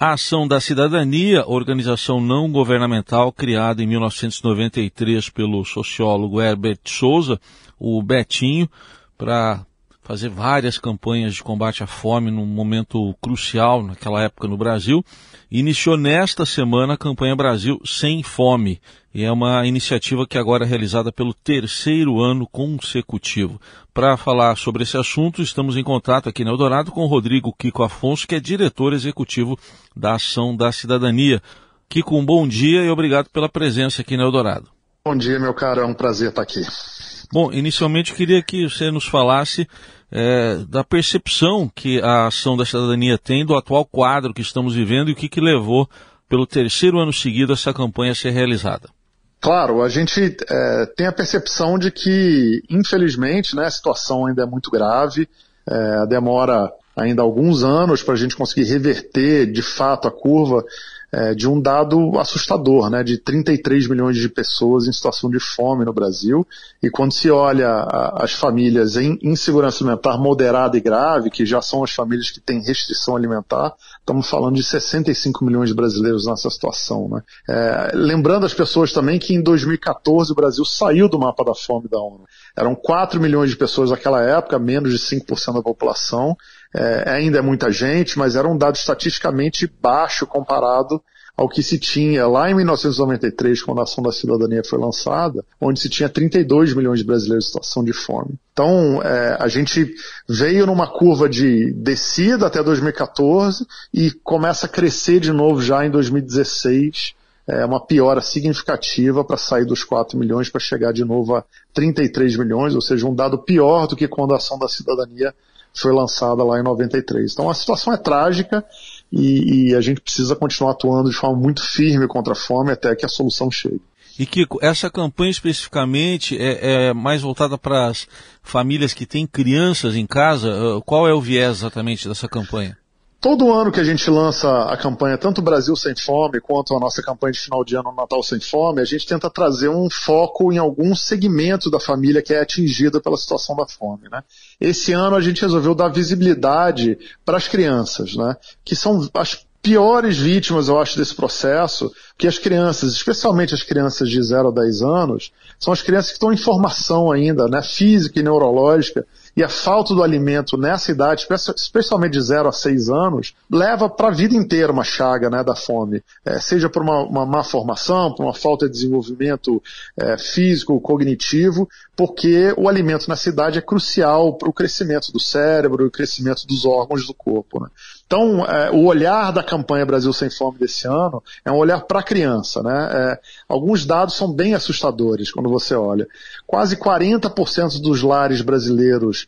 A Ação da Cidadania, organização não governamental criada em 1993 pelo sociólogo Herbert Souza, o Betinho, para fazer várias campanhas de combate à fome num momento crucial naquela época no Brasil. Iniciou nesta semana a campanha Brasil Sem Fome. E é uma iniciativa que agora é realizada pelo terceiro ano consecutivo. Para falar sobre esse assunto, estamos em contato aqui no Eldorado com o Rodrigo Kiko Afonso, que é diretor executivo da Ação da Cidadania. Kiko, um bom dia e obrigado pela presença aqui no Eldorado. Bom dia, meu caro, é um prazer estar aqui. Bom, inicialmente queria que você nos falasse é, da percepção que a ação da cidadania tem do atual quadro que estamos vivendo e o que, que levou, pelo terceiro ano seguido, essa campanha a ser realizada. Claro, a gente é, tem a percepção de que, infelizmente, né, a situação ainda é muito grave, é, demora ainda alguns anos para a gente conseguir reverter de fato a curva é, de um dado assustador, né, de 33 milhões de pessoas em situação de fome no Brasil. E quando se olha a, as famílias em insegurança alimentar moderada e grave, que já são as famílias que têm restrição alimentar, estamos falando de 65 milhões de brasileiros nessa situação. Né. É, lembrando as pessoas também que em 2014 o Brasil saiu do mapa da fome da ONU. Eram 4 milhões de pessoas naquela época, menos de 5% da população. É, ainda é muita gente, mas era um dado estatisticamente baixo comparado ao que se tinha lá em 1993, quando a Ação da Cidadania foi lançada, onde se tinha 32 milhões de brasileiros em situação de fome. Então, é, a gente veio numa curva de descida até 2014 e começa a crescer de novo já em 2016, é uma piora significativa para sair dos 4 milhões para chegar de novo a 33 milhões, ou seja, um dado pior do que quando a Ação da Cidadania foi lançada lá em 93. Então a situação é trágica e, e, a gente precisa continuar atuando de forma muito firme contra a fome até que a solução chegue. E Kiko, essa campanha especificamente é, é mais voltada para as famílias que têm crianças em casa? Qual é o viés exatamente dessa campanha? Todo ano que a gente lança a campanha, tanto Brasil Sem Fome quanto a nossa campanha de final de ano Natal Sem Fome, a gente tenta trazer um foco em algum segmento da família que é atingida pela situação da fome. Né? Esse ano a gente resolveu dar visibilidade para as crianças, né? que são as piores vítimas, eu acho, desse processo, que as crianças, especialmente as crianças de 0 a 10 anos, são as crianças que estão em formação ainda, né, física e neurológica, e a falta do alimento nessa idade, especialmente de 0 a 6 anos, leva para a vida inteira uma chaga né, da fome. É, seja por uma, uma, má formação, por uma falta de desenvolvimento é, físico, cognitivo, porque o alimento nessa idade é crucial para o crescimento do cérebro e o crescimento dos órgãos do corpo. Né? Então, é, o olhar da campanha Brasil Sem Fome desse ano é um olhar para a criança. Né? É, alguns dados são bem assustadores quando você olha. Quase 40% dos lares brasileiros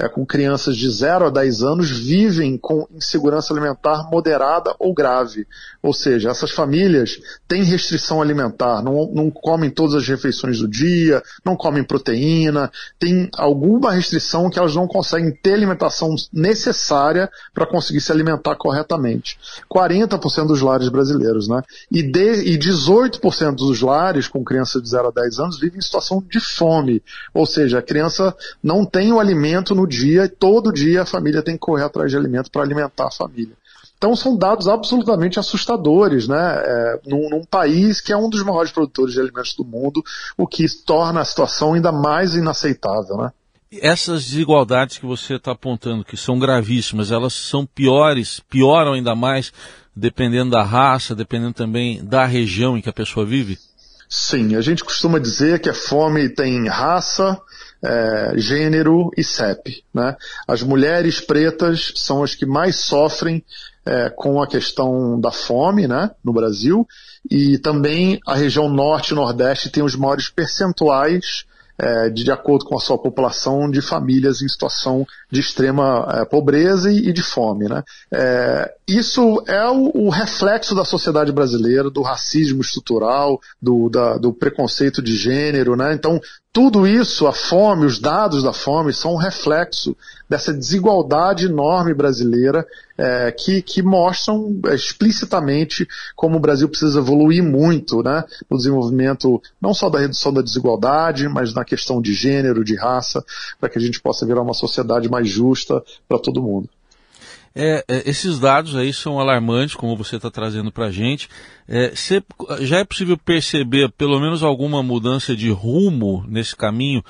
é, com crianças de 0 a 10 anos vivem com insegurança alimentar moderada ou grave. Ou seja, essas famílias têm restrição alimentar, não, não comem todas as refeições do dia, não comem proteína, tem alguma restrição que elas não conseguem ter alimentação necessária para conseguir se alimentar corretamente. 40% dos lares brasileiros, né? E, de, e 18% dos lares com crianças de 0 a 10 anos vivem em situação de fome. Ou seja, a criança não tem o alimento no dia e todo dia a família tem que correr atrás de alimento para alimentar a família. Então são dados absolutamente assustadores, né? É, num, num, país que é um dos maiores produtores de alimentos do mundo, o que torna a situação ainda mais inaceitável, né? Essas desigualdades que você está apontando, que são gravíssimas, elas são piores, pioram ainda mais, dependendo da raça, dependendo também da região em que a pessoa vive? Sim, a gente costuma dizer que a fome tem raça, é, gênero e CEP. Né? As mulheres pretas são as que mais sofrem é, com a questão da fome né, no Brasil e também a região norte e nordeste tem os maiores percentuais é, de, de, acordo com a sua população de famílias em situação de extrema é, pobreza e, e, de fome. Né? É, isso é o, o, reflexo da sociedade brasileira, do racismo estrutural, do, da, do preconceito de gênero. Né? Então, tudo isso, a fome, os dados da fome, são um reflexo dessa desigualdade enorme brasileira é, que, que, mostram explicitamente como o Brasil precisa evoluir muito né, no desenvolvimento não só da redução da desigualdade, mas na questão de gênero, de raça, para que a gente possa virar uma sociedade mais justa para todo mundo. É, é, esses dados aí são alarmantes, como você está trazendo para a gente. É, já é possível perceber pelo menos alguma mudança de rumo nesse caminho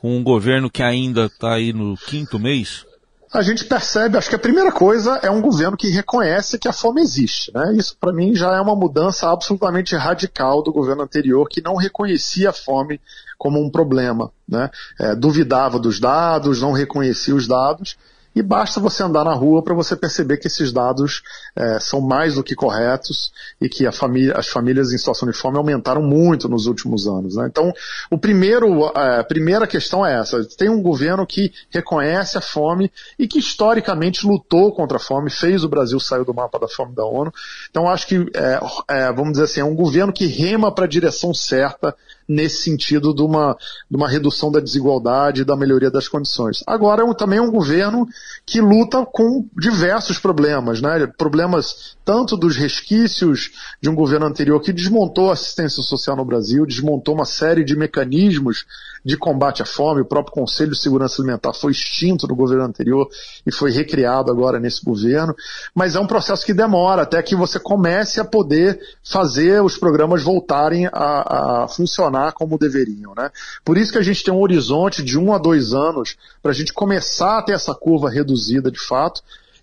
com um governo que ainda está aí no quinto mês? a gente percebe, acho que a primeira coisa é um governo que reconhece que a fome existe. Né? Isso, para mim, já é uma mudança absolutamente radical do governo anterior, que não reconhecia a fome como um problema. Né? É, duvidava dos dados, não reconhecia os dados e basta você andar na rua para você perceber que esses dados é, são mais do que corretos e que família, as famílias em situação de fome aumentaram muito nos últimos anos. Né? Então, o primeiro, é, a primeira questão é essa: tem um governo que reconhece a fome e que historicamente lutou contra a fome, fez o Brasil sair do mapa da fome da ONU. Então, acho que, é, é vamos dizer assim, é um governo que rema para a direção certa nesse sentido de uma, de uma redução da desigualdade e da melhoria das condições. Agora, é também é um governo que luta com diversos problemas, né? Problemas tanto dos resquícios de um governo anterior que desmontou a assistência social no Brasil, desmontou uma série de mecanismos de combate à fome, o próprio Conselho de Segurança Alimentar foi extinto no governo anterior e foi recriado agora nesse governo, mas é um processo que demora até que você comece a poder fazer os programas voltarem a, a funcionar como deveriam, né? Por isso que a gente tem um horizonte de um a dois anos para a gente começar a ter essa curva reduzida de fato,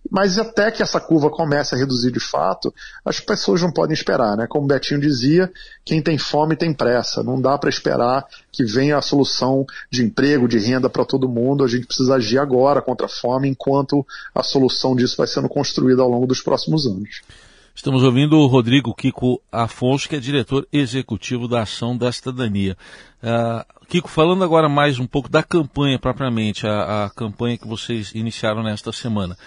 mas até que essa curva comece a reduzir de fato, as pessoas não podem esperar, né? Como o Betinho dizia, quem tem fome tem pressa. Não dá para esperar que venha a solução de emprego, de renda para todo mundo. A gente precisa agir agora contra a fome, enquanto a solução disso vai sendo construída ao longo dos próximos anos. Estamos ouvindo o Rodrigo Kiko Afonso, que é diretor executivo da Ação da Cidadania. Uh, Kiko, falando agora mais um pouco da campanha propriamente, a, a campanha que vocês iniciaram nesta semana.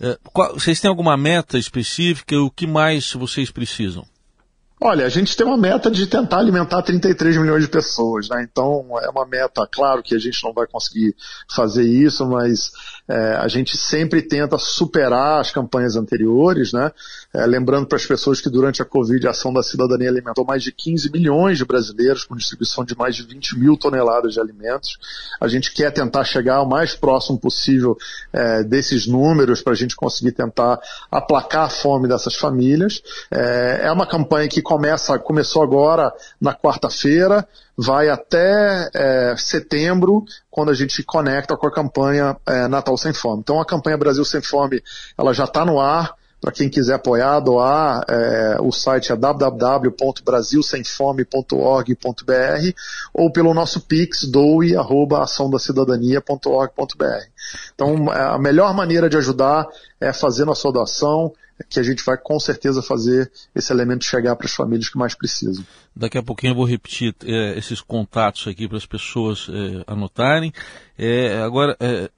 É, vocês têm alguma meta específica? O que mais vocês precisam? Olha, a gente tem uma meta de tentar alimentar 33 milhões de pessoas, né? Então é uma meta, claro que a gente não vai conseguir fazer isso, mas é, a gente sempre tenta superar as campanhas anteriores, né? É, lembrando para as pessoas que durante a Covid a Ação da Cidadania alimentou mais de 15 milhões de brasileiros com distribuição de mais de 20 mil toneladas de alimentos. A gente quer tentar chegar o mais próximo possível é, desses números para a gente conseguir tentar aplacar a fome dessas famílias. É, é uma campanha que começa, começou agora na quarta-feira, vai até é, setembro, quando a gente conecta com a campanha é, Natal Sem Fome. Então a campanha Brasil Sem Fome, ela já está no ar, para quem quiser apoiar, doar, é, o site é www.brasilsemfome.org.br ou pelo nosso pix doe@açãodacidadania.org.br. Então, a melhor maneira de ajudar é fazendo a sua doação, que a gente vai com certeza fazer esse elemento chegar para as famílias que mais precisam. Daqui a pouquinho eu vou repetir é, esses contatos aqui para as pessoas é, anotarem. É, agora, é,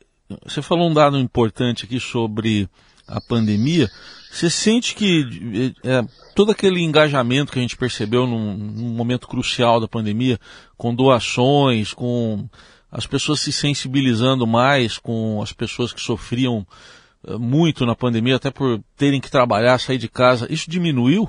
você falou um dado importante aqui sobre a pandemia. Você sente que é, todo aquele engajamento que a gente percebeu num, num momento crucial da pandemia, com doações, com as pessoas se sensibilizando mais com as pessoas que sofriam eh, muito na pandemia, até por terem que trabalhar, sair de casa, isso diminuiu?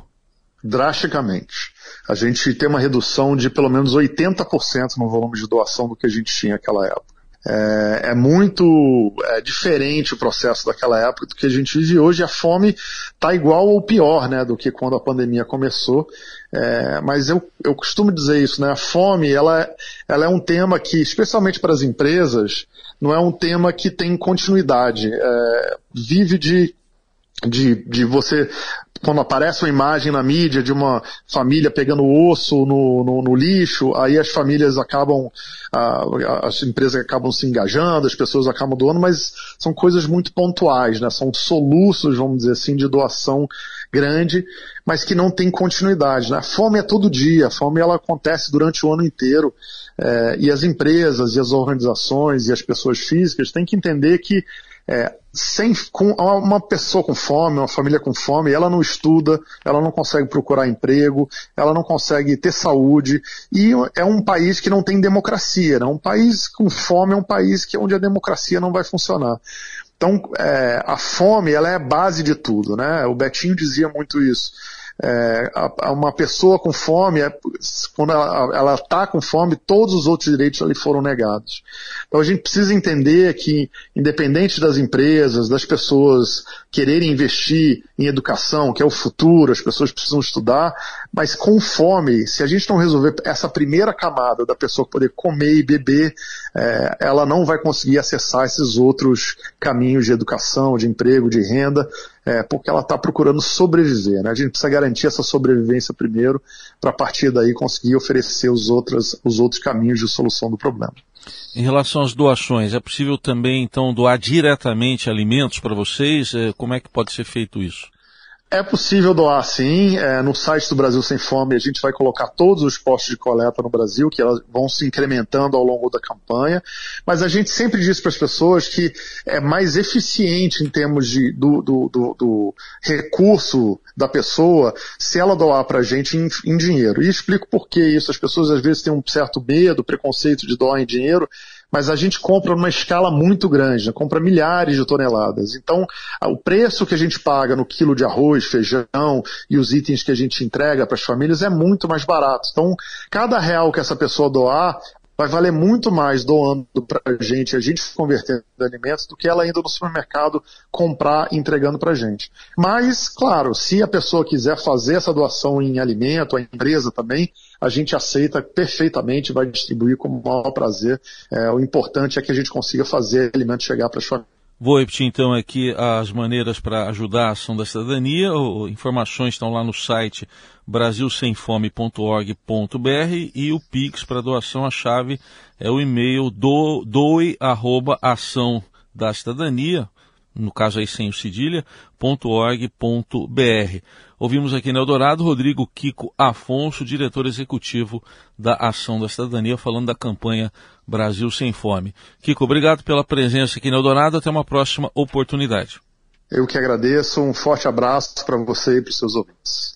Drasticamente. A gente tem uma redução de pelo menos 80% no volume de doação do que a gente tinha naquela época. É, é muito é, diferente o processo daquela época do que a gente vive hoje. A fome está igual ou pior, né, do que quando a pandemia começou. É, mas eu, eu costumo dizer isso, né? A fome, ela, ela é um tema que, especialmente para as empresas, não é um tema que tem continuidade. É, vive de de, de você quando aparece uma imagem na mídia de uma família pegando osso no, no, no lixo, aí as famílias acabam, as empresas acabam se engajando, as pessoas acabam doando, mas são coisas muito pontuais, né? São soluços, vamos dizer assim, de doação grande, mas que não tem continuidade. Né? A fome é todo dia, a fome ela acontece durante o ano inteiro. É, e as empresas e as organizações e as pessoas físicas têm que entender que é, sem, com uma pessoa com fome, uma família com fome, ela não estuda, ela não consegue procurar emprego, ela não consegue ter saúde, e é um país que não tem democracia, né? um país com fome é um país que, onde a democracia não vai funcionar. Então, é, a fome, ela é a base de tudo, né? O Betinho dizia muito isso. é, a, uma pessoa com fome, é, quando ela está com fome, todos os outros direitos ali foram negados. Então a gente precisa entender que, independente das empresas, das pessoas quererem investir em educação, que é o futuro, as pessoas precisam estudar, mas com fome, se a gente não resolver essa primeira camada da pessoa poder comer e beber, é, ela não vai conseguir acessar esses outros caminhos de educação, de emprego, de renda, é, porque ela está procurando sobreviver. Né? A gente precisa garantir essa sobrevivência primeiro, para a partir daí conseguir oferecer os, outros os outros caminhos de solução do problema. Em relação às doações, é possível também então doar diretamente alimentos para vocês? É, como é que pode ser feito isso? É possível doar sim. É, no site do Brasil Sem Fome a gente vai colocar todos os postos de coleta no Brasil, que elas vão se incrementando ao longo da campanha. Mas a gente sempre diz para as pessoas que é mais eficiente em termos de, do, do, do, do recurso da pessoa se ela doar para a gente em, em dinheiro. E explico por que isso. As pessoas às vezes têm um certo medo, preconceito de doar em dinheiro mas a gente compra numa escala muito grande, né? compra milhares de toneladas. Então, o preço que a gente paga no quilo de arroz, feijão e os itens que a gente entrega para as famílias é muito mais barato. Então, cada real que essa pessoa doar, vai valer muito mais doando para a gente, a gente convertendo em alimentos, do que ela indo no supermercado comprar entregando para a gente. Mas, claro, se a pessoa quiser fazer essa doação em alimento, a empresa também, a gente aceita perfeitamente, vai distribuir com o maior prazer. É, o importante é que a gente consiga fazer alimento chegar para as famílias. Vou repetir então aqui as maneiras para ajudar a ação da cidadania. Informações estão lá no site brasilsemfome.org.br e o Pix para doação, a chave é o e-mail do, doe.ação da cidadania, no caso aí sem o cedilha, .org.br. Ouvimos aqui no Eldorado Rodrigo Kiko Afonso, diretor executivo da Ação da Cidadania, falando da campanha Brasil Sem Fome. Kiko, obrigado pela presença aqui no Eldorado. Até uma próxima oportunidade. Eu que agradeço. Um forte abraço para você e para os seus ouvintes.